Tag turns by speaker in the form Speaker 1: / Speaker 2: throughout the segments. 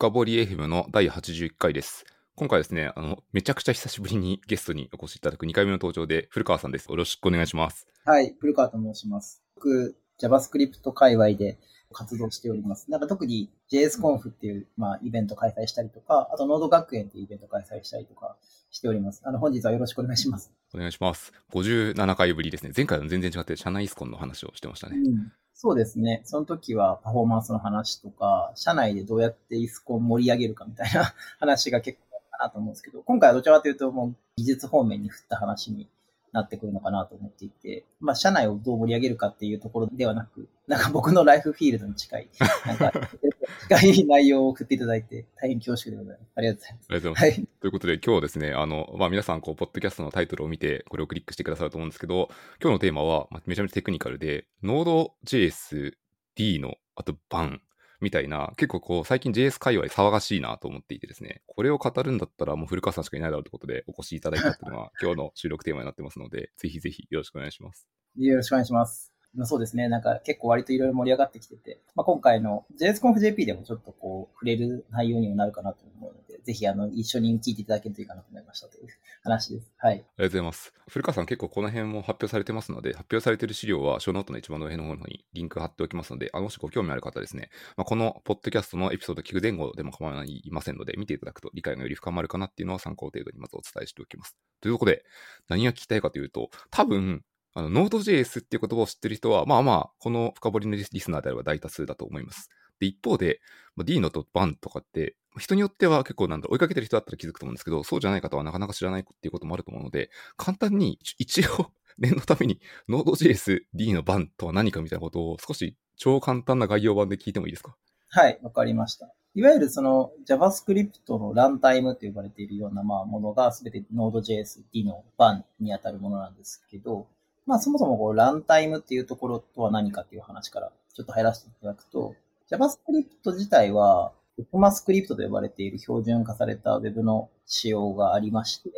Speaker 1: 深掘り FM の第81回です。今回ですね、あの、めちゃくちゃ久しぶりにゲストにお越しいただく2回目の登場で、古川さんです。よろしくお願いします。
Speaker 2: はい、古川と申します。僕、JavaScript 界隈で活動しております。なんか特に JSConf っていう、まあ、イベント開催したりとか、あと、ノード学園っていうイベント開催したりとかしております。あの、本日はよろしくお願いします。
Speaker 1: お願いします。57回ぶりですね。前回は全然違って、社内イスコンの話をしてましたね。
Speaker 2: うんそうですね。その時はパフォーマンスの話とか、社内でどうやってイスコンを盛り上げるかみたいな話が結構あったかなと思うんですけど、今回はどちらかというともう技術方面に振った話になってくるのかなと思っていて、まあ社内をどう盛り上げるかっていうところではなく、なんか僕のライフフィールドに近い、なんか 近い内容を送っていただいて大変恐縮でございます。ありがとうございます。
Speaker 1: ありがとうございます。
Speaker 2: はい。
Speaker 1: ということで、今日はですね、あの、まあ、皆さん、こう、ポッドキャストのタイトルを見て、これをクリックしてくださると思うんですけど、今日のテーマは、まあめちゃめちゃテクニカルで、Node.js、D の、あと、バンみたいな、結構こう、最近 JS 界隈騒がしいなと思っていてですね、これを語るんだったら、もう古川さんしかいないだろうということで、お越しいただいたっていうのが、今日の収録テーマになってますので、ぜひぜひよろしくお願いします。
Speaker 2: よろしくお願いします。まあそうですね。なんか結構割といろいろ盛り上がってきてて、まあ、今回の JSConfJP でもちょっとこう触れる内容にもなるかなと思うので、ぜひあの一緒に聞いていただけるといいかなと思いましたという話です。はい。
Speaker 1: ありがとうございます。古川さん結構この辺も発表されてますので、発表されている資料は、ショーノートの一番上の方にリンク貼っておきますので、あのもしご興味ある方ですね、まあ、このポッドキャストのエピソード聞く前後でも構いませんので、見ていただくと理解がより深まるかなっていうのは参考程度にまずお伝えしておきます。ということで、何が聞きたいかというと、多分、あの、Node.js っていう言葉を知ってる人は、まあまあ、この深掘りのリスナーであれば大多数だと思います。で、一方で、まあ D のとバンとかって、人によっては結構なんだ、追いかけてる人だったら気づくと思うんですけど、そうじゃない方はなかなか知らないっていうこともあると思うので、簡単に一応 念のために Node.js D の版とは何かみたいなことを少し超簡単な概要版で聞いてもいいですか？
Speaker 2: はい、わかりました。いわゆるその JavaScript のランタイムと呼ばれているようなまあものがすべて Node.js D の版に当たるものなんですけど、まあそもそもこうランタイムっていうところとは何かっていう話からちょっと入らせていただくと、JavaScript 自体は ECMAScript と呼ばれている標準化された Web の仕様がありまして、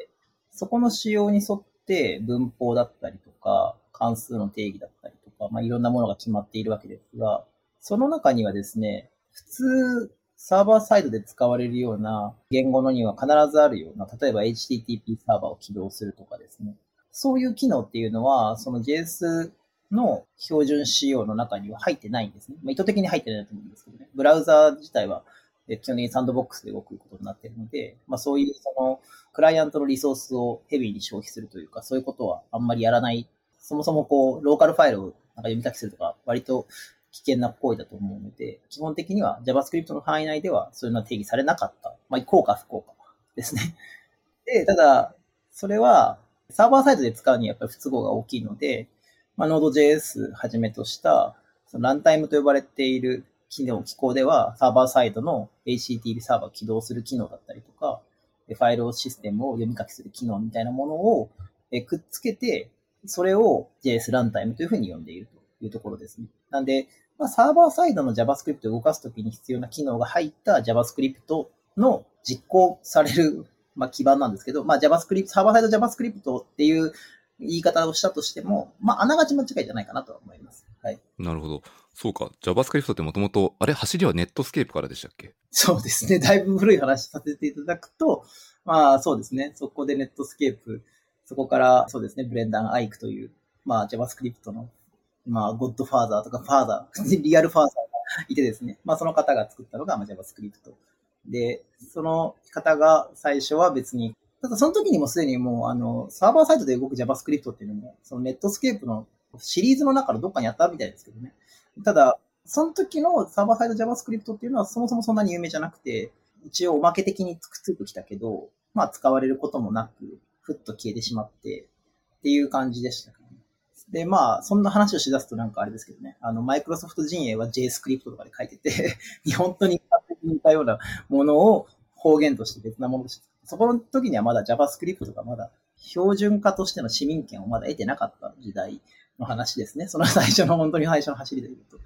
Speaker 2: そこの仕様に沿って文法だったりとか、関数の定義だったりとか、まあいろんなものが決まっているわけですが、その中にはですね、普通、サーバーサイドで使われるような言語のには必ずあるような、例えば HTTP サーバーを起動するとかですね。そういう機能っていうのは、その JS の標準仕様の中には入ってないんですね。まあ、意図的に入ってないと思うんですけどね。ブラウザー自体は基本的にサンドボックスで動くことになっているので、まあそういうそのクライアントのリソースをヘビーに消費するというか、そういうことはあんまりやらない。そもそもこう、ローカルファイルをなんか読み書きするとか、割と危険な行為だと思うので、基本的には JavaScript の範囲内ではそういうのは定義されなかった。まあ、効果不効果ですね。で、ただ、それはサーバーサイドで使うにはやっぱり不都合が大きいので、まあ、Node.js はじめとした、そのランタイムと呼ばれている機能、機構では、サーバーサイドの HTTP サーバーを起動する機能だったりとか、ファイルシステムを読み書きする機能みたいなものをくっつけて、それを JS ランタイムというふうに呼んでいるというところですね。なんで、まあ、サーバーサイドの JavaScript を動かすときに必要な機能が入った JavaScript の実行される、まあ、基盤なんですけど、まあ、JavaScript、サーバーサイド JavaScript っていう言い方をしたとしても、まあ、あながち間違いじゃないかなとは思います。はい。
Speaker 1: なるほど。そうか。JavaScript ってもともと、あれ、走りは Netscape からでしたっけ？
Speaker 2: そうですね。だいぶ古い話させていただくと、まあそうですね。そこで Netscape、そこからそうですね、ブレンダン・アイクという、まあ JavaScript の、まあゴッドファーザーとかファーザー、リアルファーザーがいてですね、まあその方が作ったのが、まあ、JavaScript。で、その方が最初は別に、ただその時にもすでにもうあの、サーバーサイトで動く JavaScript っていうのも、そのネットスケープのシリーズの中のどっかにあったみたいですけどね。ただ、その時のサーバーサイド JavaScript っていうのはそもそもそんなに有名じゃなくて、一応おまけ的にくっついてきたけど、まあ使われることもなく、ふっと消えてしまって、っていう感じでした、ね。で、まあ、そんな話をしだすとなんかあれですけどね、あの、マイクロソフト陣営は JScript とかで書いてて、本当に完璧に似たようなものを方言として別なものとして、そこの時にはまだ JavaScript とかまだ標準化としての市民権をまだ得てなかった時代の話ですね。その最初の本当に最初の走りで言うと。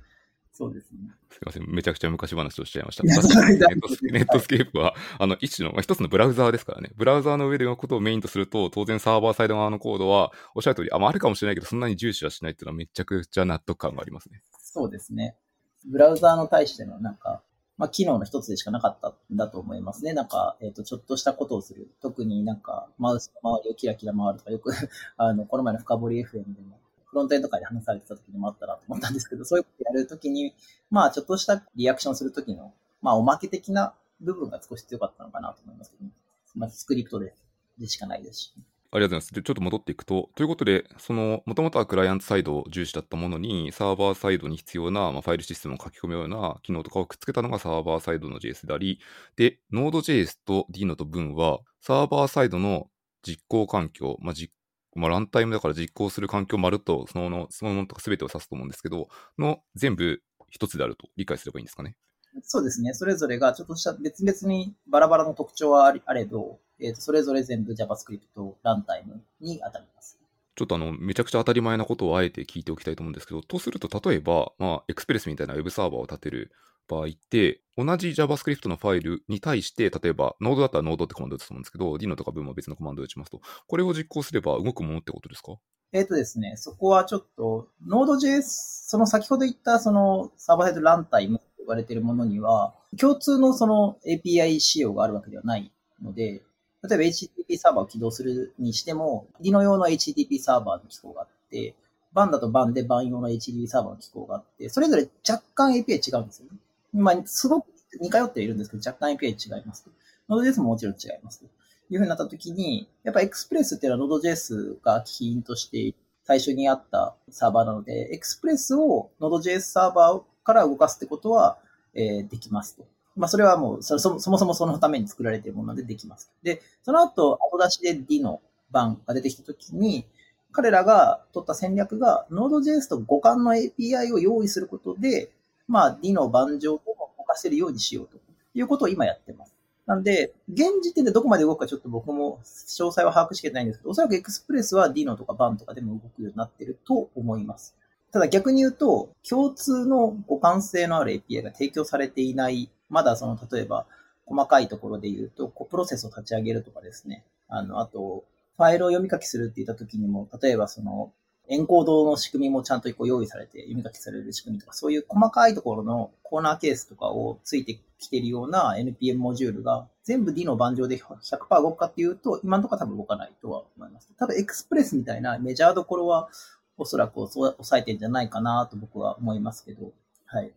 Speaker 2: そうですね。
Speaker 1: すいません。めちゃくちゃ昔話をしちゃいました。 Netscape は、あの、一種の、まあ、一つのブラウザーですからね。ブラウザーの上でのことをメインとすると、当然サーバーサイド側のコードは、おっしゃる通り、あ、まあ、あるかもしれないけど、そんなに重視はしないっていうのはめちゃくちゃ納得感がありますね。
Speaker 2: そうですね。ブラウザーの対してのなんか、まあ、機能の一つでしかなかったんだと思いますね。なんか、えっ、ー、と、ちょっとしたことをする。特になんか、マウスの周りをキラキラ回るとか、よく あの、この前の深掘り FM でも、フロントエンドとかで話されてた時にもあったなと思ったんですけど、そういうことやるときに、まあ、ちょっとしたリアクションするときの、まあ、おまけ的な部分が少し強かったのかなと思いますけど、ね、まあ、スクリプトででしかないですし。
Speaker 1: ありがとうございます。で、ちょっと戻っていくと、ということで、その、もともとはクライアントサイドを重視だったものに、サーバーサイドに必要な、まあ、ファイルシステムを書き込むような機能とかをくっつけたのがサーバーサイドの JS であり、で、Node.js と Dino と Vim は、サーバーサイドの実行環境、まあ、実まあ、ランタイムだから実行する環境丸と、そのそのものとか全てを指すと思うんですけど、の全部一つであると理解すればいいんですかね。
Speaker 2: そうですね。それぞれがちょっとした別々にバラバラの特徴はあれど、えー、とそれぞれ全部 JavaScript ランタイムに当たります。
Speaker 1: ちょっとあの、めちゃくちゃ当たり前なことをあえて聞いておきたいと思うんですけど、とすると、例えば、まあ、エクスプレスみたいな Web サーバーを立てる場合って、同じ JavaScript のファイルに対して、例えば、Node だったら Node ってコマンド打つと思うんですけど、Dino とか Vim は別のコマンドを打ちますと、これを実行すれば動くものってことですか？
Speaker 2: えっ、ー、とですね、そこはちょっと、Node.js、その先ほど言ったそのサーバーサイドランタイムと言われているものには、共通のその API 仕様があるわけではないので、例えば HTTP サーバーを起動するにしても、Dino 用の HTTP サーバーの機構があって、バンだとバンでバン用の HTTP サーバーの機構があって、それぞれ若干 API 違うんですよね。まあ、すごく似通っているんですけど、若干 API 違いますと。Node.js ももちろん違いますと。いうふうになったときに、やっぱ Express っていうのは Node.js が起因として最初にあったサーバーなので、Express を Node.js サーバーから動かすってことは、えー、できますと。まあ、それはもうそ、そもそもそのために作られているものでできます。で、その後、後出しで D の版が出てきたときに、彼らが取った戦略が、Node.js と互換の API を用意することで、まあ、D の盤上を動かせるようにしようということを今やってます。なんで、現時点でどこまで動くかちょっと僕も詳細は把握しきれないんですけど、おそらくエクスプレスは Dino とか BAN とかでも動くようになってると思います。ただ逆に言うと、共通の互換性のある API が提供されていない、まだその、例えば、細かいところで言うと、こうプロセスを立ち上げるとかですね。あの、あと、ファイルを読み書きするって言った時にも、例えばその、エンコードの仕組みもちゃんと用意されて読み書きされる仕組みとか、そういう細かいところのコーナーケースとかをついてきているような NPM モジュールが全部 D の盤上で100%動くかっていうと、今のところ多分動かないとは思います。多分エクスプレスみたいなメジャーどころはおそらく抑えてんじゃないかなと僕は思いますけど、はい。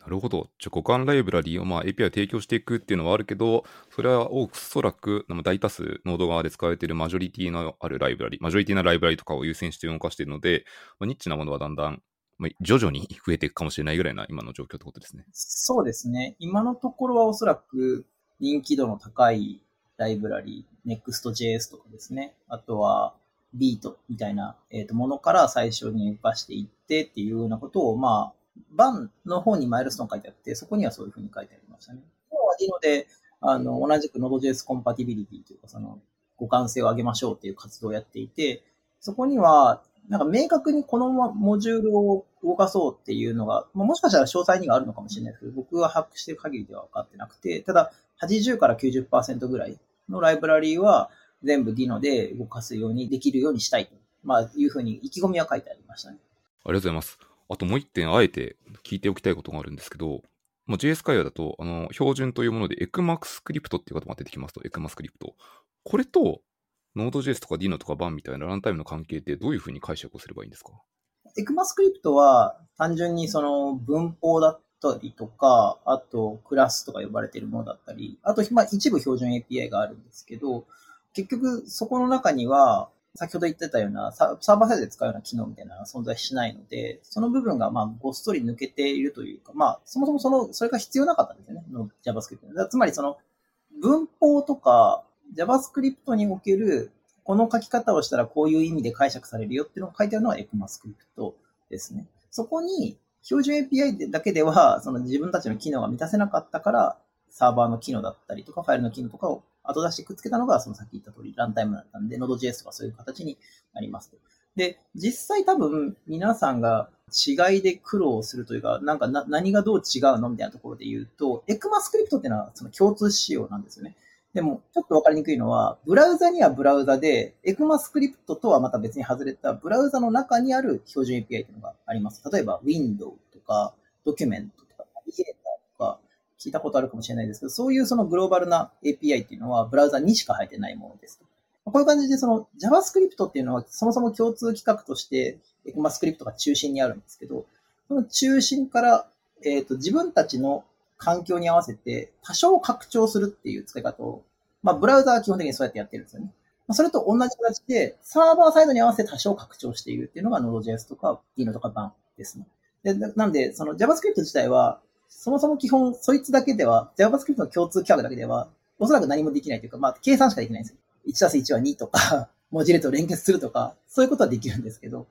Speaker 1: なるほど。じゃ互換ライブラリーをまあ API を提供していくっていうのはあるけど、それはおそらく大多数ノード側で使われているマジョリティのあるライブラリ、マジョリティなライブラリとかを優先して動かしているので、まあ、ニッチなものはだんだん、まあ、徐々に増えていくかもしれないぐらいな今の状況ってことですね。
Speaker 2: そうですね。今のところはおそらく人気度の高いライブラリ、Next.js とかですね。あとは、ビートみたいな、えー、とものから最初に動かしていってっていうようなことを、まあ、バンの方にマイルストーン書いてあって、そこにはそういうふうに書いてありましたね。今日はディノで、あの、同じく Node.js コンパティビリティというか、その、互換性を上げましょうっていう活動をやっていて、そこには、なんか明確にこのモジュールを動かそうっていうのが、もしかしたら詳細にはあるのかもしれないですけど、僕が把握している限りでは分かってなくて、ただ80から90%ぐらいのライブラリーは全部 Dino で動かすようにできるようにしたいと、まあ、いうふうに意気込みは書いてありましたね。
Speaker 1: ありがとうございます。あともう一点、あえて聞いておきたいことがあるんですけど、まあ、JS 会話だと、あの、標準というもので、ECMAScript っていう言葉が出てきますと、ECMAScript。これと、Node.js とか Dino とか BAN みたいなランタイムの関係ってどういうふうに解釈をすればいいんですか
Speaker 2: ?ECMAScript は単純にその文法だったりとか、あとクラスとか呼ばれているものだったり、あと、まあ、一部標準 API があるんですけど、結局そこの中には、先ほど言ってたようなサーバーサイドで使うような機能みたいなのは存在しないので、その部分がまあごっそり抜けているというか、まあそもそもその、それが必要なかったんですよね、JavaScript。つまりその文法とか JavaScript におけるこの書き方をしたらこういう意味で解釈されるよっていうのが書いてあるのは ECMAScript ですね。そこに標準 API だけではその自分たちの機能が満たせなかったから、サーバーの機能だったりとか、ファイルの機能とかを後出してくっつけたのが、そのさっき言った通り、ランタイムだったんで、Node.js とかそういう形になりますで、実際多分皆さんが違いで苦労するというか、なんかな何がどう違うのみたいなところで言うと、ECMAScript っていうのはその共通仕様なんですよね。でも、ちょっとわかりにくいのは、ブラウザにはブラウザで、ECMAScript とはまた別に外れたブラウザの中にある標準 API っていうのがあります。例えば、Window とか、Document とか、Navigator とか、聞いたことあるかもしれないですけど、そういうそのグローバルな API っていうのはブラウザにしか入ってないものです。こういう感じで、その JavaScript っていうのはそもそも共通規格として ECMAScript が中心にあるんですけど、その中心から、えっ、ー、と、自分たちの環境に合わせて多少拡張するっていう使い方を、まあ、ブラウザは基本的にそうやってやってるんですよね。まあ、それと同じ形で、サーバーサイドに合わせて多少拡張しているっていうのが Node.js とか Dino とか b a n ですね。でなんで、その JavaScript 自体は、そもそも基本、そいつだけでは、JavaScript の共通規格だけでは、おそらく何もできないというか、まあ、計算しかできないんですよ。1たす1は2とか、文字列を連結するとか、そういうことはできるんですけど、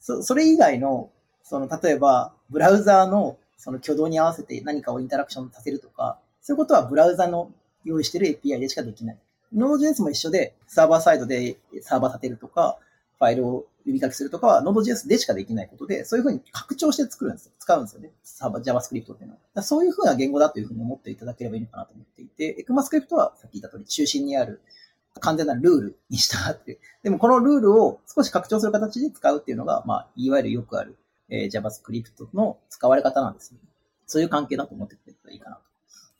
Speaker 2: そそれ以外の、その、例えば、ブラウザーのその挙動に合わせて何かをインタラクションさせるとか、そういうことはブラウザの用意している API でしかできない。Node.js も一緒で、サーバーサイドでサーバー立てるとか、ファイルを呼び書きするとかは Node.js でしかできないことで、そういうふうに拡張して作るんですよ。使うんですよね。サーバー JavaScript っていうのは。そういうふうな言語だというふうに思っていただければいいのかなと思っていて、ECMAScript はさっき言った通り中心にある完全なルールに従って、でもこのルールを少し拡張する形で使うっていうのが、まあ、いわゆるよくある、えー、JavaScript の使われ方なんですね。そういう関係だと思ってくれたらいいかなと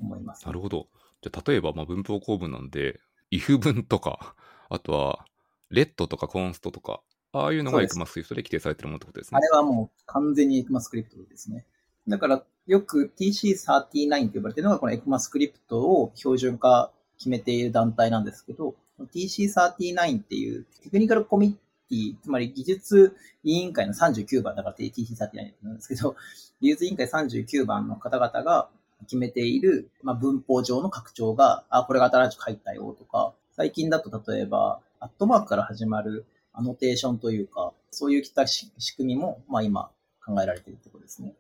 Speaker 2: 思います。
Speaker 1: なるほど。じゃ例えば、まあ、文法構文なんで、if 文とか、あとは、レッドとかコンストとか、ああいうのが ECMAScript で規定されてるものってことですね。
Speaker 2: あれはもう完全に ECMAScript ですね。だから、よく TC39 と呼ばれているのが、この ECMAScript を標準化決めている団体なんですけど、TC39 っていうテクニカルコミッティ、つまり技術委員会の39番だから TC39 なんですけど、技術委員会39番の方々が決めている、まあ、文法上の拡張が、あ、これが新しく入ったよとか、最近だと例えば、アットマークから始まるアノテーションというか、そういった仕組みも、まあ今考えられているところですね。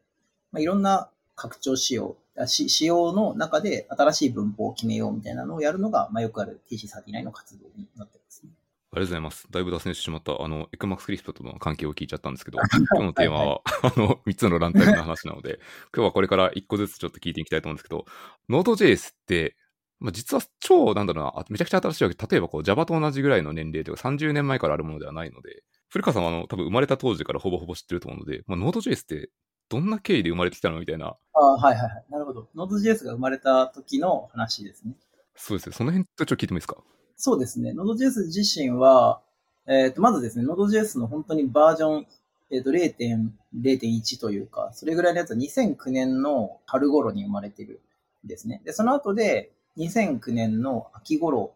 Speaker 2: まあ、いろんな拡張仕様、仕様の中で新しい文法を決めようみたいなのをやるのが、まあ、よくある TC39 の活動になってますね。
Speaker 1: ありがとうございます。だいぶ脱線してしまった、あの、エクマックスクリプトとの関係を聞いちゃったんですけど、今日のテーマは、はいはい、あの、3つのランタイムの話なので、今日はこれから1個ずつちょっと聞いていきたいと思うんですけど、Node.js って、まあ、実は超、なんだろうな、めちゃくちゃ新しいわけ例えばこう Java と同じぐらいの年齢というか30年前からあるものではないので、古川さんはあの多分生まれた当時からほぼほぼ知ってると思うので、まあ、Node.js ってどんな経緯で生まれてきたのみたいな。
Speaker 2: あはいはいはい。なるほど。Node.js が生まれた時の話ですね。
Speaker 1: そうですね。その辺ちょっと聞いてもいいですか？
Speaker 2: そうですね。Node.js 自身は、えっ、ー、と、まずですね、Node.js の本当にバージョン、えっ、ー、と、0.0.1というか、それぐらいのやつは2009年の春頃に生まれてるんですね。で、その後で、2009年の秋頃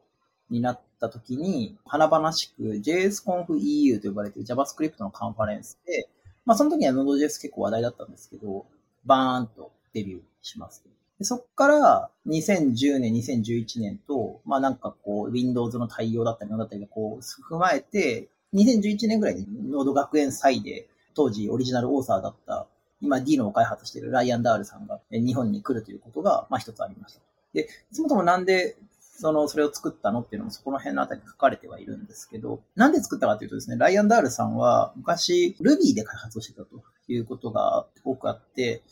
Speaker 2: になった時に、華々しく JSConfEU と呼ばれている JavaScript のカンファレンスで、まあ、その時は Node.js 結構話題だったんですけど、バーンとデビューします。でそこから2010年、2011年と、まあなんかこう、Windows の対応だったり、だったりがこう、踏まえて、2011年ぐらいにノード学園祭で、当時オリジナルオーサーだった、今 D のを開発しているライアン・ダールさんが日本に来るということが、まあ一つありました。で、そもそもなんでその、それを作ったの？っていうのもそこの辺のあたりに書かれてはいるんですけど、なんで作ったかというとですね、ライアン・ダールさんは昔 Ruby で開発をしてたということが多くあって、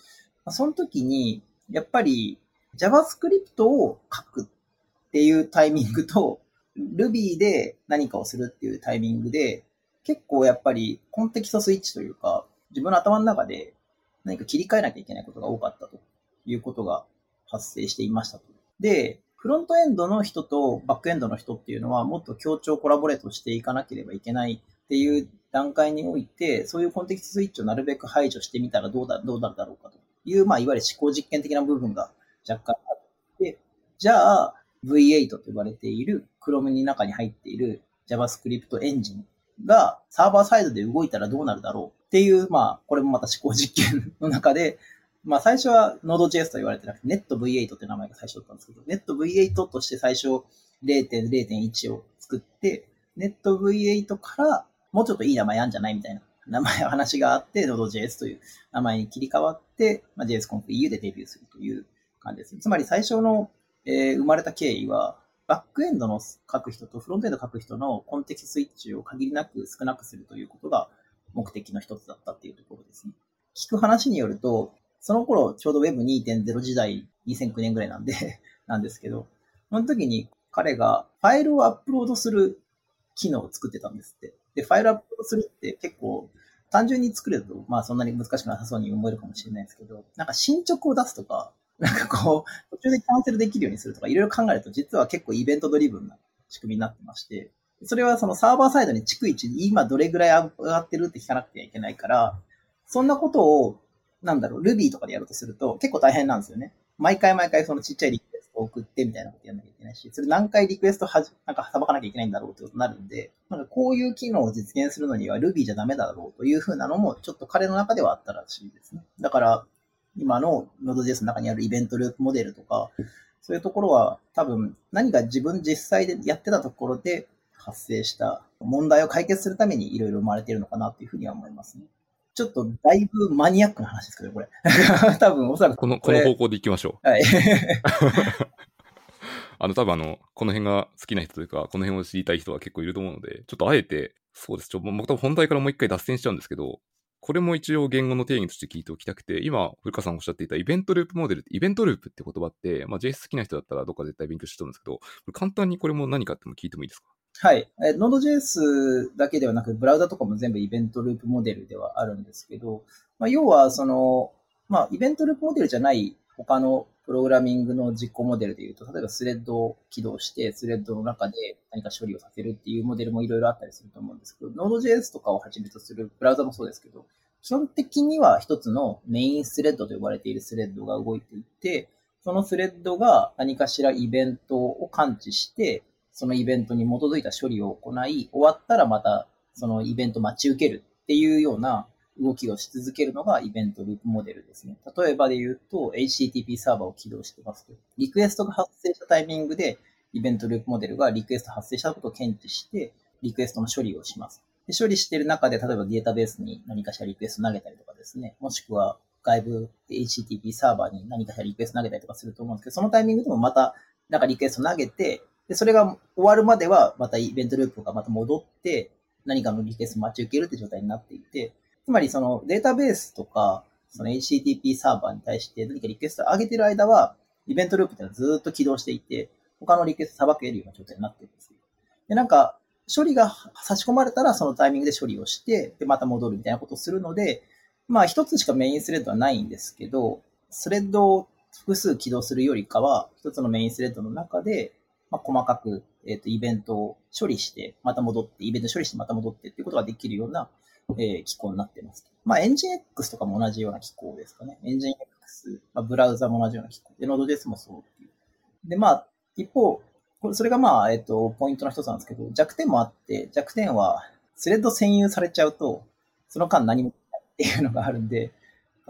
Speaker 2: その時に、やっぱり JavaScript を書くっていうタイミングと、Ruby で何かをするっていうタイミングで、結構やっぱりコンテキストスイッチというか、自分の頭の中で何か切り替えなきゃいけないことが多かったということが発生していましたと。で、フロントエンドの人とバックエンドの人っていうのはもっと協調コラボレートしていかなければいけないっていう段階において、そういうコンテキストスイッチをなるべく排除してみたらどうだ、どうなるだろうかという、まあ、いわゆる思考実験的な部分が若干あって、じゃあ V8 と呼ばれている Chrome に中に入っている JavaScript エンジンがサーバーサイドで動いたらどうなるだろうっていう、まあ、これもまた思考実験の中で、まあ最初は Node.js と言われてなくて NetV8 って名前が最初だったんですけど、NetV8 として最初0.0.1を作って、NetV8 からもうちょっといい名前あんじゃないみたいな名前、話があって、Node.js という名前に切り替わって、まあ、JSConfEU でデビューするという感じです。つまり最初の、えー、生まれた経緯は、バックエンドの書く人とフロントエンド書く人のコンテキストスイッチを限りなく少なくするということが目的の一つだったっていうところですね。聞く話によると、その頃、ちょうど Web2.0 時代、2009年ぐらいなんで なんですけど、その時に彼がファイルをアップロードする機能を作ってたんですって。で、ファイルアップロードするって結構単純に作れると、まあそんなに難しくなさそうに思えるかもしれないですけど、なんか進捗を出すとか、なんかこう、途中でキャンセルできるようにするとか、いろいろ考えると、実は結構イベントドリブンな仕組みになってまして、それはそのサーバーサイドに逐一今どれぐらい上がってるって聞かなくてはいけないから、そんなことを、なんだろう、Ruby とかでやろうとすると結構大変なんですよね。毎回毎回そのちっちゃいリクエストを送ってみたいなことやんなきゃいけないし、それ何回リクエストはじ、なんかさばかなきゃいけないんだろうってことになるんで、なんかこういう機能を実現するのには Ruby じゃダメだろうというふうなのもちょっと彼の中ではあったらしいですね。だから、今の Node.js の中にあるイベントループモデルとか、そういうところは多分何か自分実際でやってたところで発生した問題を解決するためにいろいろ生まれているのかなというふうには思いますね。ちょっとだいぶマニアックな話ですけど、これ。多分おそらく
Speaker 1: この、
Speaker 2: こ
Speaker 1: の方向で行きましょう。
Speaker 2: はい。
Speaker 1: あの、多分あの、この辺が好きな人というか、この辺を知りたい人は結構いると思うので、ちょっとあえて、そうです。ちょ、また本題からもう一回脱線しちゃうんですけど、これも一応言語の定義として聞いておきたくて、今、古川さんおっしゃっていたイベントループモデル、イベントループって言葉って、まあ、JS 好きな人だったらどっか絶対勉強してるんですけど、簡単にこれも何かっても聞いてもいいですか？
Speaker 2: はい。えー Node.js だけではなく、ブラウザとかも全部イベントループモデルではあるんですけど、まあ、要は、その、まあ、イベントループモデルじゃない他のプログラミングの実行モデルで言うと、例えばスレッドを起動して、スレッドの中で何か処理をさせるっていうモデルもいろいろあったりすると思うんですけど、Node.js とかをはじめとするブラウザもそうですけど、基本的には一つのメインスレッドと呼ばれているスレッドが動いていて、そのスレッドが何かしらイベントを感知して、そのイベントに基づいた処理を行い、終わったらまたそのイベント待ち受けるっていうような動きをし続けるのがイベントループモデルですね。例えばで言うと、HTTP サーバーを起動してますと。リクエストが発生したタイミングで、イベントループモデルがリクエスト発生したことを検知して、リクエストの処理をします。で処理している中で、例えばデータベースに何かしらリクエスト投げたりとかですね、もしくは外部 HTTP サーバーに何かしらリクエスト投げたりとかすると思うんですけど、そのタイミングでもまたなんかリクエスト投げて、で、それが終わるまではまたイベントループがまた戻って、何かのリクエスト待ち受けるって状態になっていて、つまりそのデータベースとか、その HTTP サーバーに対して何かリクエストを上げてる間は、イベントループっていうのはずっと起動していて、他のリクエストさばけるような状態になってるんですよ。で、なんか、処理が差し込まれたらそのタイミングで処理をして、で、また戻るみたいなことをするので、まあ一つしかメインスレッドはないんですけど、スレッドを複数起動するよりかは、一つのメインスレッドの中で、まあ、細かく、えっ、と、イベントを処理して、また戻って、イベント処理してまた戻ってっていうことができるような、えー機構になってます。まあ、エンジン X とかも同じような機構ですかね。エンジン X、まあ、ブラウザも同じような機構。で、Node.js もそうっていう。で、まあ、一方、それがまあ、えっ、と、ポイントの一つなんですけど、弱点もあって、弱点は、スレッド占有されちゃうと、その間何もないっていうのがあるんで、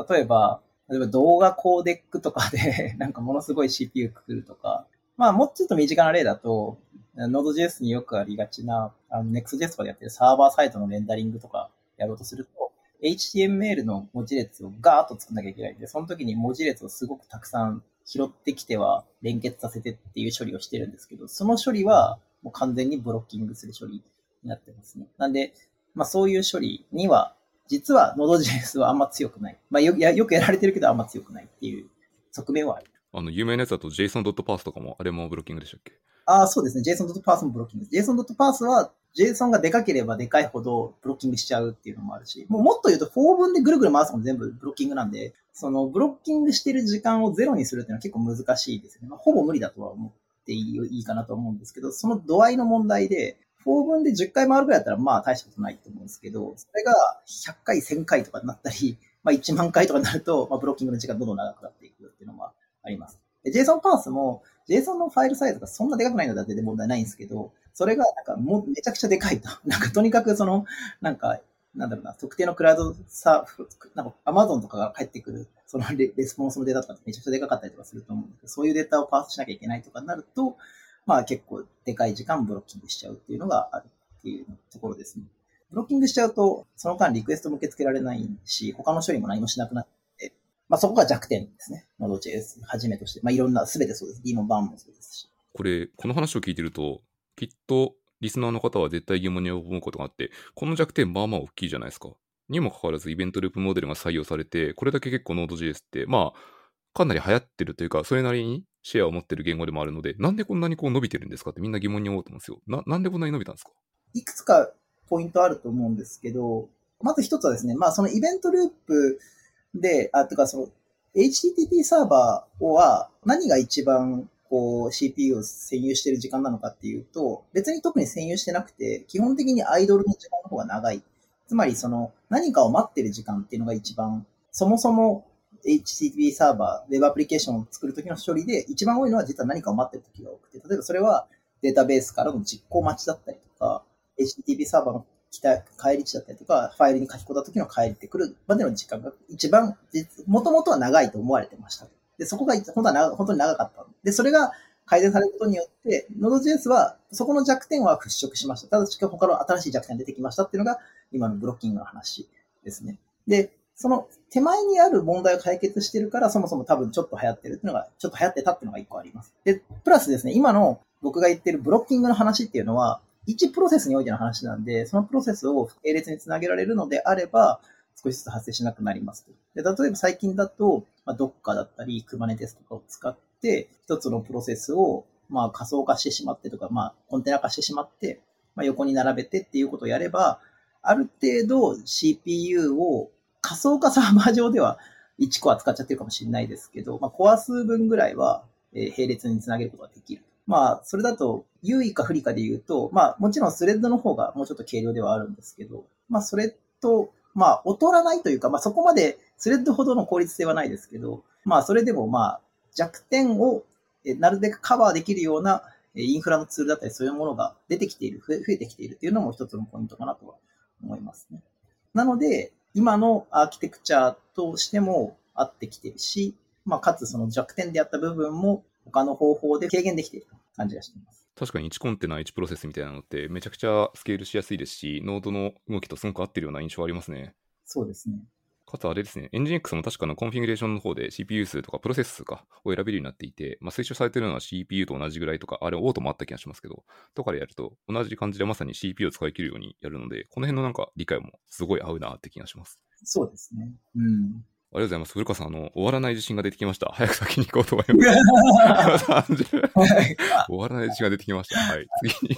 Speaker 2: 例えば、例えば動画コーデックとかで、なんかものすごい CPU くくるとか、まあ、もうちょっと身近な例だと、Node.js によくありがちな、あの Next.js とかでやってるサーバーサイトのレンダリングとかやろうとすると、HTML の文字列をガーッと作んなきゃいけないんで、その時に文字列をすごくたくさん拾ってきては連結させてっていう処理をしてるんですけど、その処理はもう完全にブロッキングする処理になってますね。なんで、まあそういう処理には、実は Node.js はあんま強くない。まあよよくやられてるけどあんま強くないっていう側面はある。
Speaker 1: あの、有名なやつだと JSON.path とかも、あれもブロッキングでしたっけ？
Speaker 2: ああ、そうですね。JSON.path もブロッキングです。JSON.path は JSON がでかければでかいほどブロッキングしちゃうっていうのもあるし、もうもっと言うと4分でぐるぐる回すのも全部ブロッキングなんで、そのブロッキングしてる時間をゼロにするっていうのは結構難しいですね。まあ、ほぼ無理だとは思っていいいいかなと思うんですけど、その度合いの問題で、4分で10回回るぐらいだったらまあ大したことないと思うんですけど、それが100回、1000回とかになったり、まあ1万回とかになると、まあブロッキングの時間どんどん長くなっていくっていうのはあります。JSON パースも JSON のファイルサイズがそんなでかくないのだって問題ないんですけど、それがなんかもうめちゃくちゃでかいと。なんかとにかくその、なんか、なんだろうな、特定のクラウドサーフなんか Amazon とかが返ってくる、そのレレスポンスのデータとかってめちゃくちゃでかかったりとかすると思うんですけど、そういうデータをパースしなきゃいけないとかになると、まあ結構でかい時間ブロッキングしちゃうっていうのがあるっていうところですね。ブロッキングしちゃうと、その間リクエストも受け付けられないし、他の処理も何もしなくなって、まあそこが弱点ですね。Node.js はじめとして。まあいろんな、すべてそうです。D も BAN もそうですし。
Speaker 1: これ、この話を聞いてると、きっとリスナーの方は絶対疑問に思うことがあって、この弱点まあまあ大きいじゃないですか。にもかかわらずイベントループモデルが採用されて、これだけ結構 Node.js って、まあ、かなり流行ってるというか、それなりにシェアを持ってる言語でもあるので、なんでこんなにこう伸びてるんですかってみんな疑問に思うと思うんですよ。な、なんでこんなに伸びたんですか？
Speaker 2: いくつかポイントあると思うんですけど、まず一つはですね、まあそのイベントループで、あ、とかその、HTTP サーバーは何が一番こう CPU を占有してる時間なのかっていうと、別に特に占有してなくて、基本的にアイドルの時間の方が長い。つまりその何かを待ってる時間っていうのが一番、そもそも HTTP サーバー、ウェブアプリケーションを作るときの処理で一番多いのは実は何かを待ってる時が多くて、例えばそれはデータベースからの実行待ちだったりとか、HTTP サーバーの帰り値だったりとか、ファイルに書き込んだ時の帰ってくるまでの時間が一番、もともとは長いと思われてました。で、そこが本当は長本当に長かった。で、それが改善されることによって、Node.js はそこの弱点は払拭しました。ただし他の新しい弱点が出てきましたっていうのが今のブロッキングの話ですね。で、その手前にある問題を解決してるから、そもそも多分ちょっと流行ってるっていうのが、ちょっと流行ってたっていうのが一個あります。で、プラスですね、今の僕が言ってるブロッキングの話っていうのは、1プロセスにおいての話なんで、そのプロセスを並列につなげられるのであれば、少しずつ発生しなくなりますで。例えば最近だと、まあ、Docker だったり、Kubernetes とかを使って、一つのプロセスを、まあ、仮想化してしまってとか、まあ、コンテナ化してしまって、まあ、横に並べてっていうことをやれば、ある程度 CPU を仮想化サーバー上では1個扱っちゃってるかもしれないですけど、まあ、コア数分ぐらいは、並列につなげることができる。まあ、それだと、優位か不利かで言うと、まあ、もちろんスレッドの方がもうちょっと軽量ではあるんですけど、まあ、それと、まあ、劣らないというか、まあ、そこまでスレッドほどの効率性はないですけど、まあ、それでもまあ、弱点をなるべくカバーできるようなインフラのツールだったり、そういうものが出てきている、増えてきているっていうのも一つのポイントかなとは思いますね。なので、今のアーキテクチャとしても合ってきてるし、まあ、かつその弱点であった部分も他の方法で軽減できている感じがしています。
Speaker 1: 確かに1コンテナ1プロセスみたいなのってめちゃくちゃスケールしやすいですし、 Node の動きとすごく合ってるような印象ありますね。
Speaker 2: そうですね。
Speaker 1: かつあれですね、エンジン X も確かのコンフィグレーションの方で CPU 数とかプロセス数かを選べるようになっていて、まあ、推奨されてるのは CPU と同じぐらいとか、あれオートもあった気がしますけど、とかでやると同じ感じでまさに CPU を使い切るようにやるので、この辺のなんか理解もすごい合うなって気がします。
Speaker 2: そうですね。うん。
Speaker 1: ありがとうございます。古川さん、あの、終わらない自信が出てきました。早く先に行こうと思います。終わらない自信が出てきました。はい。次に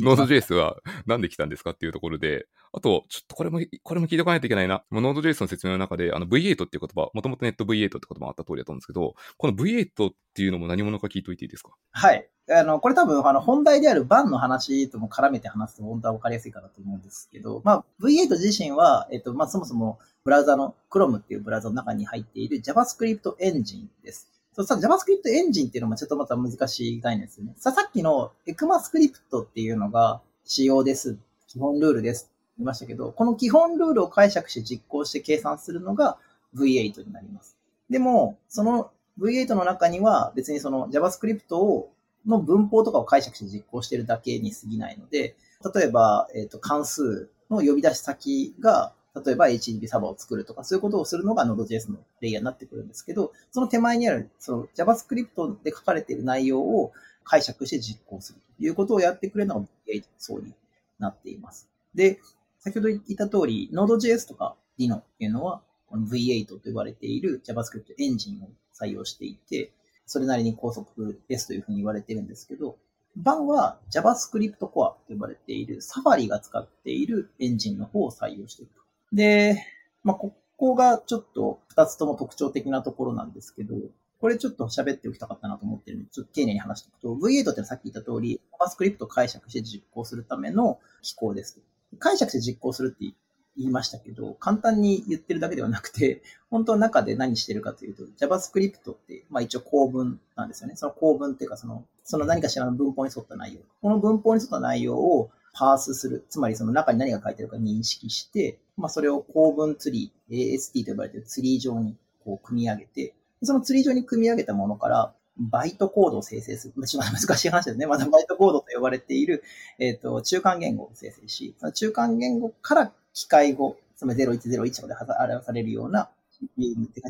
Speaker 1: ノード JS はなんで来たんですかっていうところで、あと、ちょっとこれも、これも聞いておかないといけないな。ノード JS の説明の中で、あの V8 っていう言葉、もともとネット V8 って言葉あった通りだと思うんですけど、この V8 っていうのも何者か聞いといていいですか？
Speaker 2: はい。あの、これ多分、あの、本題であるバンの話とも絡めて話すと本当は分かりやすいかなと思うんですけど、まあ、V8 自身は、えっと、まあ、そもそもブラウザの Chrome っていうブラウザの中に入っている JavaScript エンジンです。そしたら JavaScript エンジンっていうのもちょっとまた難しい概念ですね。さ、さっきの ECMAScript っていうのが仕様です。基本ルールです。言いましたけど、この基本ルールを解釈して実行して計算するのが V8 になります。でも、その V8 の中には別にその JavaScript をの文法とかを解釈して実行してるだけに過ぎないので、例えば、えっ、ー、と、関数の呼び出し先が例えば HTTP サーバーを作るとか、そういうことをするのが Node.js のレイヤーになってくるんですけど、その手前にある、その JavaScript で書かれている内容を解釈して実行するということをやってくれるのが V8 そうになっています。で、先ほど言った通り、Node.js とか Dino っていうのは、この V8 と呼ばれている JavaScript エンジンを採用していて、それなりに高速ですというふうに言われてるんですけど、版は JavaScript Core と呼ばれている Safari が使っているエンジンの方を採用していると。で、まあ、ここがちょっと二つとも特徴的なところなんですけど、これちょっと喋っておきたかったなと思ってるので、ちょっと丁寧に話しておくと、V8 ってさっき言った通り、JavaScript を解釈して実行するための機構です。解釈して実行するって言いましたけど、簡単に言ってるだけではなくて、本当は中で何してるかというと、JavaScript って、まあ一応構文なんですよね。その構文っていうか、その、その何かしらの文法に沿った内容。この文法に沿った内容をパースする。つまりその中に何が書いてあるか認識して、まあ、それを構文ツリー、AST と呼ばれているツリー上にこう組み上げて、そのツリー上に組み上げたものから、バイトコードを生成する。一番難しい話ですね。まだバイトコードと呼ばれている、えっ、ー、と、中間言語を生成し、その中間言語から機械語、つまり0101まで表されるような、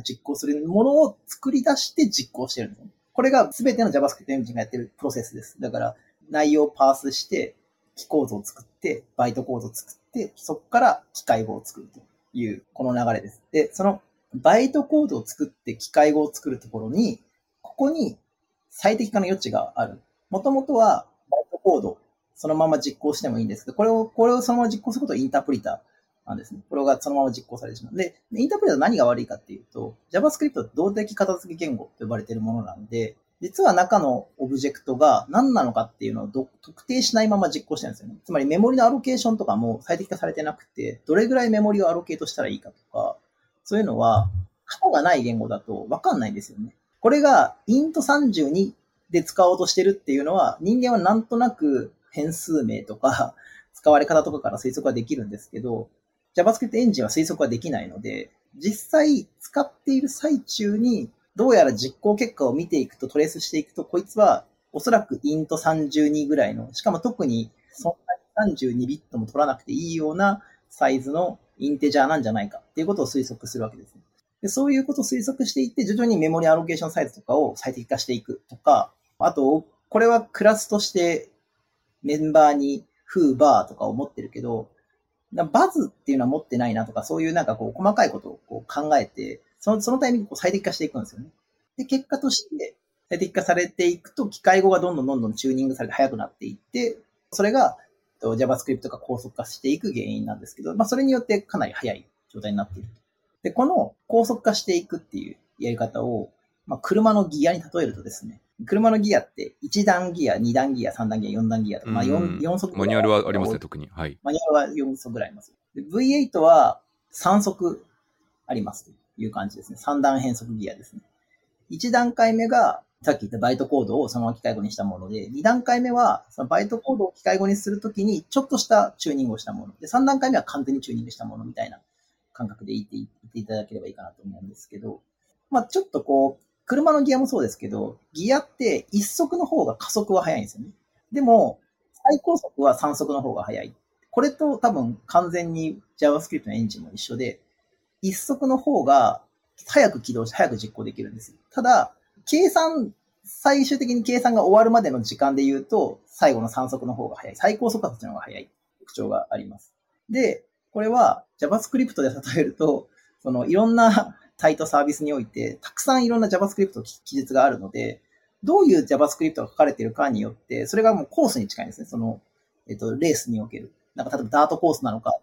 Speaker 2: 実行するものを作り出して実行してるんです。これが全ての JavaScript エンジンがやってるプロセスです。だから、内容をパースして、機構図を作って、バイトコードを作って、そこから機械語を作るという、この流れです。で、そのバイトコードを作って機械語を作るところに、ここに最適化の余地がある。もともとはバイトコード、そのまま実行してもいいんですけど、これを、これをそのまま実行することをインタープリター、なんですね。これがそのまま実行されてしまう。で、インタープレーター何が悪いかっていうと、JavaScript は動的片付け言語と呼ばれているものなんで、実は中のオブジェクトが何なのかっていうのを特定しないまま実行してるんですよね。つまりメモリのアロケーションとかも最適化されてなくて、どれぐらいメモリをアロケートしたらいいかとか、そういうのは過去がない言語だとわかんないんですよね。これが int32 で使おうとしてるっていうのは、人間はなんとなく変数名とか使われ方とかから推測はできるんですけど、JavaScript エンジンは推測はできないので、実際使っている最中にどうやら実行結果を見ていくと、トレースしていくと、こいつはおそらく int32 ぐらいの、しかも特にそんなに32ビットも取らなくていいようなサイズのインテジャーなんじゃないかっていうことを推測するわけですね。でそういうことを推測していって、徐々にメモリアロケーションサイズとかを最適化していくとか、あと、これはクラスとしてメンバーにフーバーとかを持ってるけど、バズっていうのは持ってないなとか、そういうなんかこう細かいことをこう考えて、そのそのタイミングを最適化していくんですよね。で、結果として最適化されていくと、機械語がどんどんどんどんチューニングされて速くなっていって、それが JavaScript が高速化していく原因なんですけど、まあそれによってかなり速い状態になっている。で、この高速化していくっていうやり方を、まあ車のギアに例えるとですね、車のギアって1段ギア、2段ギア、3段ギア、4段ギアとか、まあ 4, 4速
Speaker 1: マニュアルはありますね、特に。はい。
Speaker 2: マニュアルは4速ぐらいあります。V8 は3速ありますという感じですね。3段変速ギアですね。1段階目が、さっき言ったバイトコードをそのまま機械語にしたもので、2段階目は、そのバイトコードを機械語にするときに、ちょっとしたチューニングをしたもの。で、3段階目は完全にチューニングしたものみたいな感覚で言っていただければいいかなと思うんですけど、まあちょっとこう、車のギアもそうですけど、ギアって1速の方が加速は速いんですよね。でも、最高速は3速の方が速い。これと多分完全に JavaScript のエンジンも一緒で、1速の方が早く起動して早く実行できるんです。ただ、計算、最終的に計算が終わるまでの時間で言うと、最後の3速の方が早い。最高速はそっちの方が早い特徴があります。で、これは JavaScript で例えると、そのいろんな サイトサービスにおいて、たくさんいろんな JavaScript 記述があるので、どういう JavaScript が書かれているかによって、それがもうコースに近いんですね。その、えっと、レースにおける。なんか例えばダートコースなのか、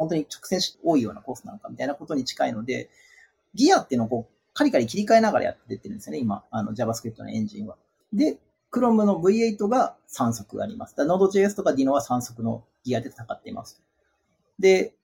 Speaker 2: 本当に直線多いようなコースなのかみたいなことに近いので、ギアっていうのをこう、カリカリ切り替えながらやってってるんですよね、今、あの JavaScript のエンジンは。で、Chrome の V8 が3速あります。Node.js とか Dino は3速のギアで戦っています。で、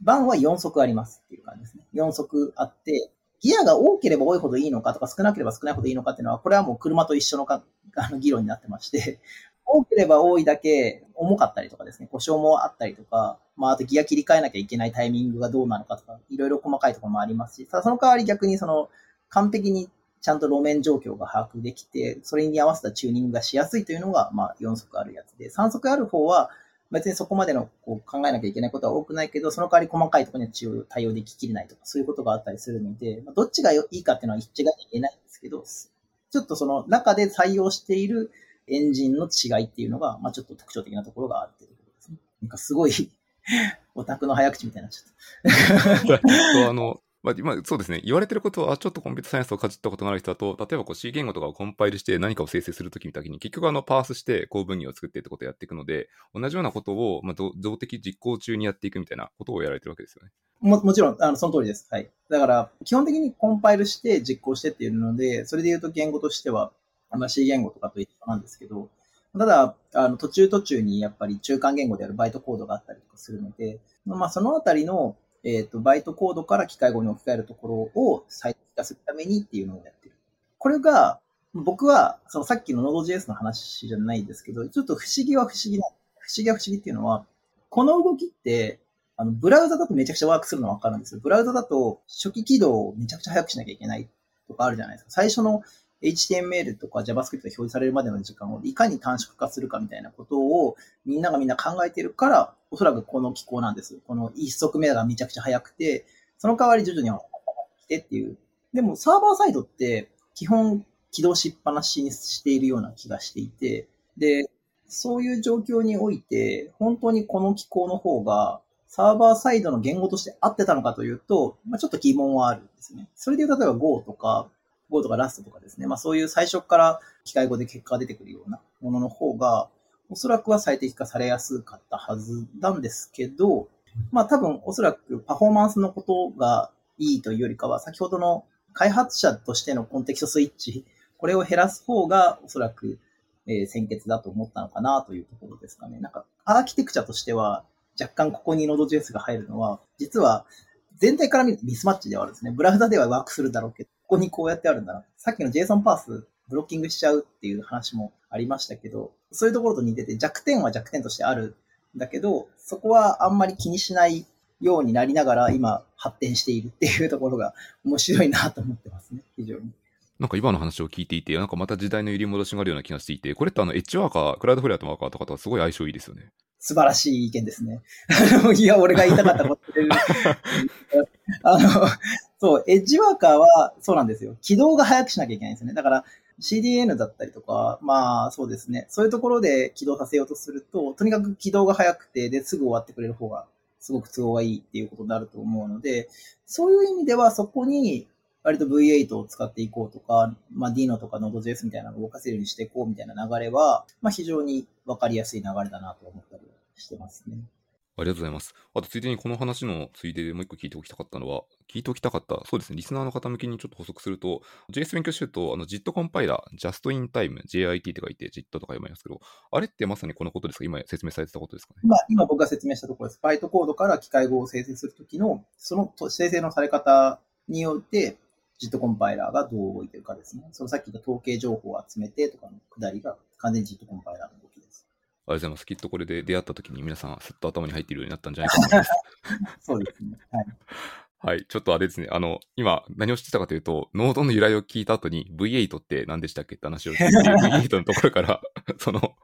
Speaker 2: バンは4速ありますっていう感じですね。4速あって、ギアが多ければ多いほどいいのかとか少なければ少ないほどいいのかっていうのは、これはもう車と一緒のかあの議論になってまして、多ければ多いだけ重かったりとかですね、故障もあったりとか、まあ、あとギア切り替えなきゃいけないタイミングがどうなのかとか、いろいろ細かいところもありますし、ただその代わり逆にその、完璧にちゃんと路面状況が把握できて、それに合わせたチューニングがしやすいというのが、まあ、4速あるやつで、3速ある方は、別にそこまでのこう考えなきゃいけないことは多くないけど、その代わり細かいところには対応でききれないとか、そういうことがあったりするので、まあ、どっちがいいかっていうのは一致が言えないんですけど、ちょっとその中で採用しているエンジンの違いっていうのが、まあちょっと特徴的なところがあるっていうことですね。なんかすごい オタクの早口みたいになっちゃった。
Speaker 1: あの、まあ、今、そうですね。言われてることは、ちょっとコンピュータサイエンスをかじったことがある人だと、例えばこう C 言語とかをコンパイルして何かを生成するときに時に、結局あのパースして構文義を作ってってことをやっていくので、同じようなことを、まあ、動的実行中にやっていくみたいなことをやられてるわけですよね。
Speaker 2: も、もちろん、あの、その通りです。はい。だから、基本的にコンパイルして実行してっていうので、それで言うと言語としては、まあ、C 言語とかと一緒なんですけど、ただ、あの、途中途中にやっぱり中間言語であるバイトコードがあったりとかするので、まあ、そのあたりの、えっ、ー、と、バイトコードから機械語に置き換えるところを最適化するためにっていうのをやってる。これが、僕は、そのさっきの Node.js の話じゃないですけど、ちょっと不思議は不思議な、不思議は不思議っていうのは、この動きって、あの、ブラウザだとめちゃくちゃワークするのはわかるんですよ。ブラウザだと初期起動をめちゃくちゃ早くしなきゃいけないとかあるじゃないですか。最初の HTML とか JavaScript が表示されるまでの時間をいかに短縮化するかみたいなことをみんながみんな考えてるから、おそらくこの機構なんです。この一足目がめちゃくちゃ早くて、その代わり徐々に来てっていう。でもサーバーサイドって基本起動しっぱなしにしているような気がしていて、で、そういう状況において、本当にこの機構の方がサーバーサイドの言語として合ってたのかというと、まあ、ちょっと疑問はあるんですね。それで例えば Go とか Go とか Rust とかですね、まあそういう最初から機械語で結果が出てくるようなものの方が、おそらくは最適化されやすかったはずなんですけど、まあ多分おそらくパフォーマンスのことがいいというよりかは、先ほどの開発者としてのコンテキストスイッチ、これを減らす方がおそらく、えー、先決だと思ったのかなというところですかね。なんかアーキテクチャとしては、若干ここに Node.js が入るのは、実は全体から見るとミスマッチではあるんですね。ブラウザではワークするだろうけど、ここにこうやってあるんだな。さっきの JSON パースブロッキングしちゃうっていう話もありましたけど、そういうところと似てて弱点は弱点としてあるんだけど、そこはあんまり気にしないようになりながら今発展しているっていうところが面白いなと思ってますね、非常に。
Speaker 1: なんか今の話を聞いていて、なんかまた時代の揺り戻しがあるような気がしていて、これってあのエッジワーカー、クラウドフレアとワーカーとかとはすごい相性いいですよね。
Speaker 2: 素晴らしい意見ですね。いや、俺が言いたかったことで。あの、そう、エッジワーカーはそうなんですよ。起動が早くしなきゃいけないんですよね。だから、CDN だったりとか、まあそうですね。そういうところで起動させようとすると、とにかく起動が早くて、で、すぐ終わってくれる方が、すごく都合がいいっていうことになると思うので、そういう意味ではそこに、割と V8 を使っていこうとか、まあ Dino とか Node.js みたいなのを動かせるようにしていこうみたいな流れは、まあ非常にわかりやすい流れだなと思ったりしてますね。
Speaker 1: ありがとうございます。あと、ついでにこの話のついででもう一個聞いておきたかったのは、聞いておきたかった、そうですね、リスナーの方向けにちょっと補足すると、JS 勉強してると、あの JIT コンパイラー、Just in Time、JIT って書いて JIT とか読みますけど、あれってまさにこのことですか？今説明されてたことですかね？
Speaker 2: 今、今僕が説明したところです。バイトコードから機械語を生成するときの、その生成のされ方によって、JIT コンパイラーがどう動いてるかですね。そのさっき言った統計情報を集めてとかのくだりが完全に JIT コンパイラーの動き。
Speaker 1: ありがとうございます。きっとこれで出会った時に皆さん、すっと頭に入っているようになったんじゃないかと思います。
Speaker 2: そうですね。はい。
Speaker 1: はい。ちょっとあれですね。あの、今、何をしてたかというと、ノードの由来を聞いた後に V8 って何でしたっけって話をしていて、V8 のところから、その、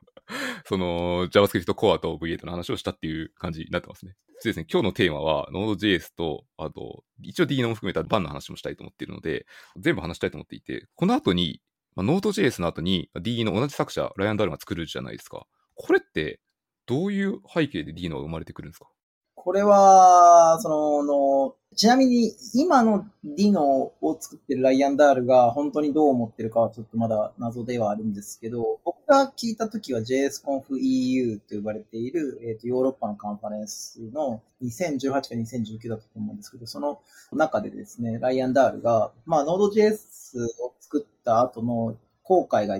Speaker 1: その JavaScript Core と V8 の話をしたっていう感じになってますね。そうですね。今日のテーマは Node.js と、あと、一応 D ノも含めたバンの話もしたいと思っているので、全部話したいと思っていて、この後に、まあ、Node.js の後に D の同じ作者、ライアン・ダールが作るじゃないですか。これってどういう背景で D のは生まれてくるんですか？
Speaker 2: これは、その、のちなみに今の D のを作ってるライアン・ダールが本当にどう思ってるかはちょっとまだ謎ではあるんですけど、僕が聞いたときは JSConf EU と呼ばれている、えーと、ヨーロッパのカンファレンスの2018か2019だったと思うんですけど、その中でですね、ライアン・ダールが、まあ、Node.js を作った後の後悔が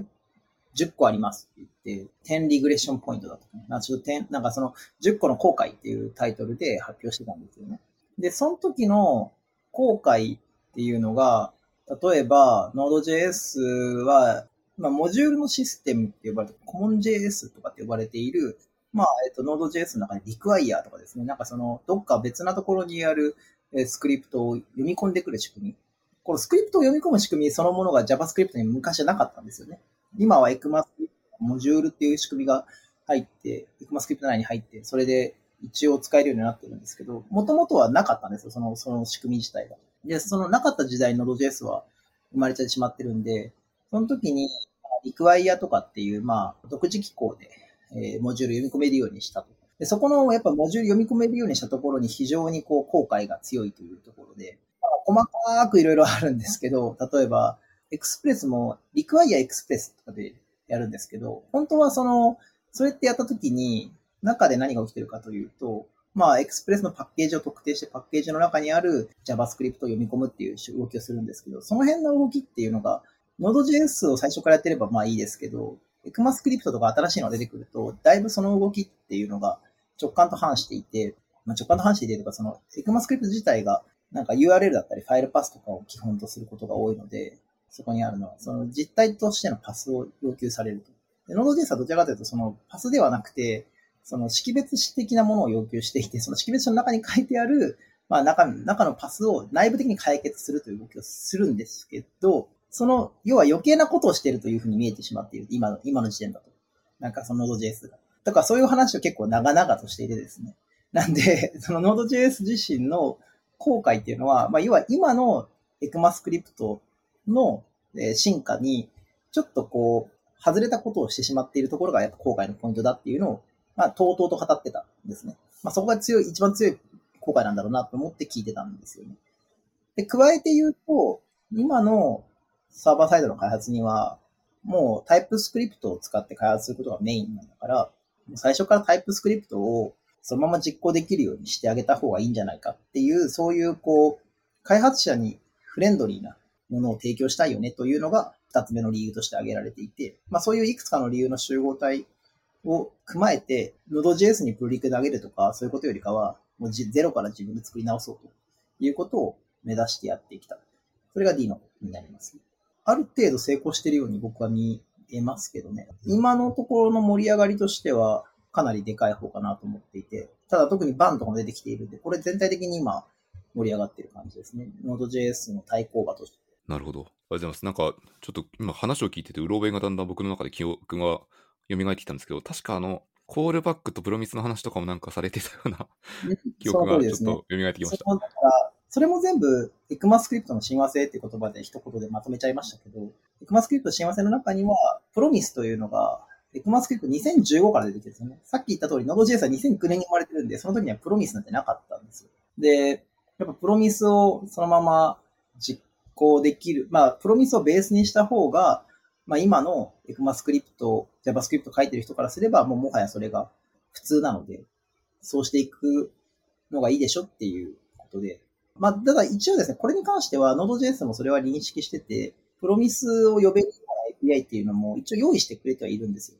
Speaker 2: 10個ありますって言って、10リグレッションポイントだとか、なんかなんかその10個の後悔っていうタイトルで発表してたんですよね。で、その時の後悔っていうのが、例えば Node.js は、まあ、モジュールのシステムって呼ばれて、CommonJS とかって呼ばれている、まあ、えっと、Node.js の中で Require とかですね、なんかその、どっか別なところにあるスクリプトを読み込んでくる仕組み。このスクリプトを読み込む仕組みそのものが JavaScript に昔はなかったんですよね。今は ECMAScript モジュールっていう仕組みが入って、ECMAScript 内に入って、それで一応使えるようになってるんですけど、もともとはなかったんですよ、その、その仕組み自体が。で、そのなかった時代の Node.js は生まれてしまってるんで、その時に、リクワイアとかっていう、まあ、独自機構で、えー、モジュール読み込めるようにしたと。で、そこの、やっぱモジュール読み込めるようにしたところに非常にこう、後悔が強いというところで、まあ、細かくいろいろあるんですけど、例えば、エクスプレスも、リクワイアエクスプレスとかでやるんですけど、本当はその、それってやったときに、中で何が起きてるかというと、まあ、エクスプレスのパッケージを特定して、パッケージの中にある JavaScript を読み込むっていう動きをするんですけど、その辺の動きっていうのが、Node.js を最初からやってればまあいいですけど、ECMAScript とか新しいのが出てくると、だいぶその動きっていうのが直感と反していて、まあ、直感と反していてとか、その ECMAScript 自体がなんか URL だったりファイルパスとかを基本とすることが多いので、そこにあるのは、その実体としてのパスを要求されると。で、Node.js はどちらかというと、そのパスではなくて、その識別子的なものを要求していて、その識別書の中に書いてある、まあ中、中のパスを内部的に解決するという動きをするんですけど、その、要は余計なことをしているというふうに見えてしまっている。今の、今の時点だと。なんかその Node.js が。だからそういう話を結構長々としていてですね。なんで、その Node.js 自身の後悔っていうのは、まあ要は今の ECMAScript の進化に、ちょっとこう、外れたことをしてしまっているところがやっぱ後悔のポイントだっていうのを、まあ、とうとうと語ってたんですね。まあ、そこが強い、一番強い後悔なんだろうなと思って聞いてたんですよね。で、加えて言うと、今のサーバーサイドの開発には、もうタイプスクリプトを使って開発することがメインなんだから、最初からタイプスクリプトをそのまま実行できるようにしてあげた方がいいんじゃないかっていう、そういうこう、開発者にフレンドリーなものを提供したいよねというのが二つ目の理由として挙げられていて、まあそういういくつかの理由の集合体を踏まえて、Node.js にプリクであげるとか、そういうことよりかは、もうゼロから自分で作り直そうということを目指してやってきた。それが D のになります。ある程度成功しているように僕は見えますけどね。今のところの盛り上がりとしては、かなりでかい方かなと思っていて、ただ特にバンとかも出てきているんで、これ全体的に今盛り上がっている感じですね。Node.js の対抗馬として。
Speaker 1: なるほど。ありがとうございます。なんか、ちょっと今話を聞いてて、うろ覚えがだんだん僕の中で記憶が蘇ってきたんですけど、確かあの、コールバックとプロミスの話とかもなんかされてたような 記憶がちょっと蘇ってきました。
Speaker 2: それも全部、 ECMAScript の親和性っていう言葉で一言でまとめちゃいましたけど、 ECMAScript 親和性の中には、 Promise というのが、 ECMAScript 2015から出てきてるんですよね。さっき言った通り、Node.js は2009年に生まれてるんで、その時には Promise なんてなかったんですよ。で、やっぱ Promise をそのまま実行できる、まあ、 Promise をベースにした方が、まあ、今の ECMAScript、JavaScript 書いてる人からすれば、もうもはやそれが普通なので、そうしていくのがいいでしょっていうことで、まあ、ただ一応ですね、これに関しては Node.js もそれは認識してて、プロミスを呼べるような API っていうのも一応用意してくれてはいるんですよ。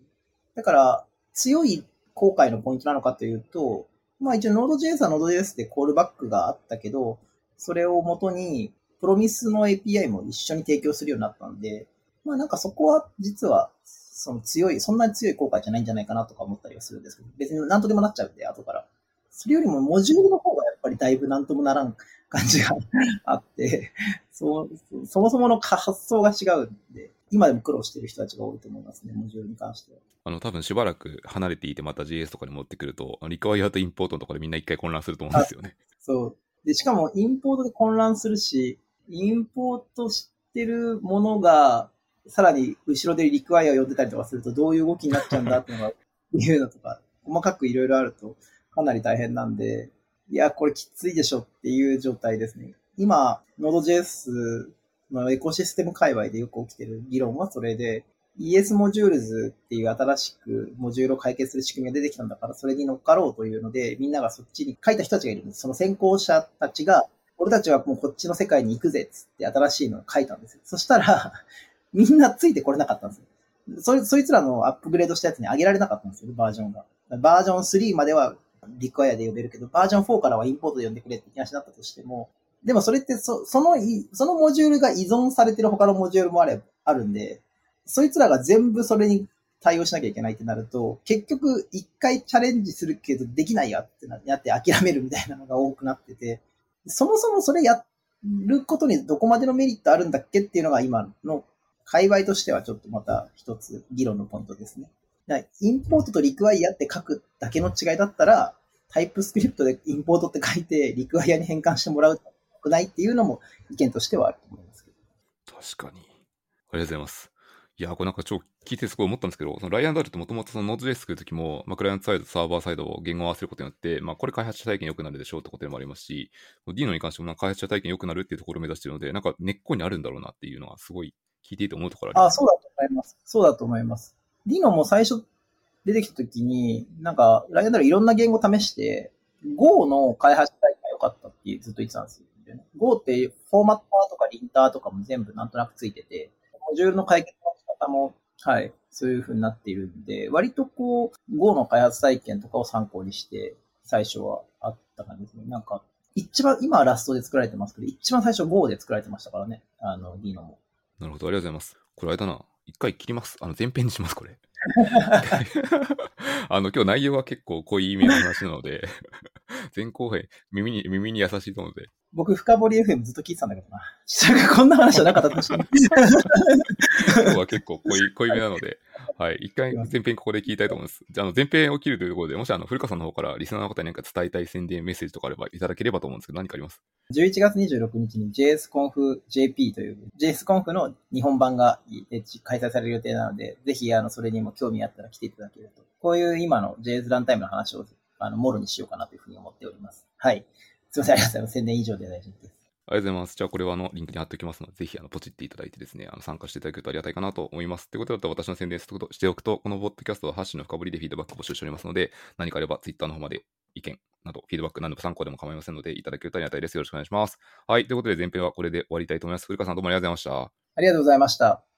Speaker 2: だから、強い後悔のポイントなのかというと、まあ一応 Node.js は Node.js でコールバックがあったけど、それをもとに、プロミスの API も一緒に提供するようになったんで、まあなんかそこは実は、その強い、そんなに強い後悔じゃないんじゃないかなとか思ったりはするんですけど、別に何とでもなっちゃうんで、後から。それよりもモジュールの方がやっぱりだいぶ何ともならん感じがあって、そそもそもの発想が違うんで、今でも苦労してる人たちが多いと思いますね、モジュールに関しては。
Speaker 1: あの、多分しばらく離れていて、また JS とかに持ってくると、リクワイアとインポートのところでみんな一回混乱すると思うんですよね。
Speaker 2: そう。で、しかもインポートで混乱するし、インポートしてるものが、さらに後ろでリクワイアを呼んでたりとかすると、どういう動きになっちゃうんだっていうのが、いうのとか、細かくいろいろあると、かなり大変なんで、いや、これきついでしょっていう状態ですね。今、Node.js のエコシステム界隈でよく起きてる議論はそれで、ES モジュールズっていう新しくモジュールを解決する仕組みが出てきたんだから、それに乗っかろうというので、みんながそっちに書いた人たちがいるんです。その先行者たちが、俺たちはもうこっちの世界に行くぜっつって新しいのを書いたんですよ。そしたら みんなついてこれなかったんですよ。そそいつらのアップグレードしたやつに上げられなかったんですよ、バージョンが。バージョン3まではリクワイアで呼べるけど、バージョン4からはインポートで呼んでくれって話になったとしても、でもそれってそ、その、そのモジュールが依存されてる他のモジュールもあれ、あるんで、そいつらが全部それに対応しなきゃいけないってなると、結局一回チャレンジするけどできないやってなって諦めるみたいなのが多くなってて、そもそもそれやることにどこまでのメリットあるんだっけっていうのが今の界隈としてはちょっとまた一つ議論のポイントですね。インポートとリクワイアって書くだけの違いだったら、タイプスクリプトでインポートって書いて、リクワイアに変換してもらうくないっていうのも意見としてはあると思いますけ
Speaker 1: ど。確かに。ありがとうございます。いや、これなんか超聞いてすごい思ったんですけど、そのライアンダルってもともとその Node.js 作るときも、まあ、クライアントサイド、サーバーサイドを言語を合わせることによって、まあ、これ開発者体験良くなるでしょうってことでもありますし、ディーノに関してもなんか開発者体験良くなるっていうところを目指しているので、なんか根っこにあるんだろうなっていうのはすごい聞いていて思うところあります。
Speaker 2: あ、そうだと思います。そうだと思います。ディーノも最初出てきたときに、なんか、ライアンダルいろんな言語試して、Go の開発者体験が良かったってずっと言ってたんですよ。Go ってフォーマッターとかリンターとかも全部なんとなくついてて、モジュールの解決の仕方も、はい、そういう風になっているんで、割とこう、Go の開発体験とかを参考にして、最初はあった感じですね。なんか、一番、今はラストで作られてますけど、一番最初 Go で作られてましたからね。あの、ディーノも。
Speaker 1: なるほど、ありがとうございます。これあれだな。一回切ります。あの、前編にします、これ。あの、今日内容は結構濃い意味の話なので前後編、耳に、耳に優しいと思うので、
Speaker 2: 僕、深掘り FM ずっと聞いてたんだけどな。こんな話じゃなかったとして。今
Speaker 1: 日は結構濃い、濃いめなので、はい。一回前編ここで聞きたいと思います。じゃあ、の前編を切るというところで、もしあの、古川さんの方からリスナーの方に何か伝えたい宣伝メッセージとかあればいただければと思うんですけど、何かあります
Speaker 2: ?11 月26日に JSConfJP という、JSConf の日本版が開催される予定なので、ぜひ、あの、それにも興味あったら来ていただけると。こういう今の JS ランタイムの話を、あの、もろにしようかなというふうに思っております。はい。すみません、ありがとうございます。宣伝以上で大丈夫です。
Speaker 1: ありがとうございます。じゃあ、これはあのリンクに貼っておきますので、ぜひあのポチっていただいてですね、あの参加していただけるとありがたいかなと思います。ということだったら私の宣伝しておくと、このポッドキャストはハッシュの深掘りでフィードバック募集しておりますので、何かあれば Twitter の方まで意見など、フィードバック何でも参考でも構いませんので、いただけるとありがたいです。よろしくお願いします。はい。ということで、前編はこれで終わりたいと思います。古川さん、どうもありがとうございました。
Speaker 2: ありがとうございました。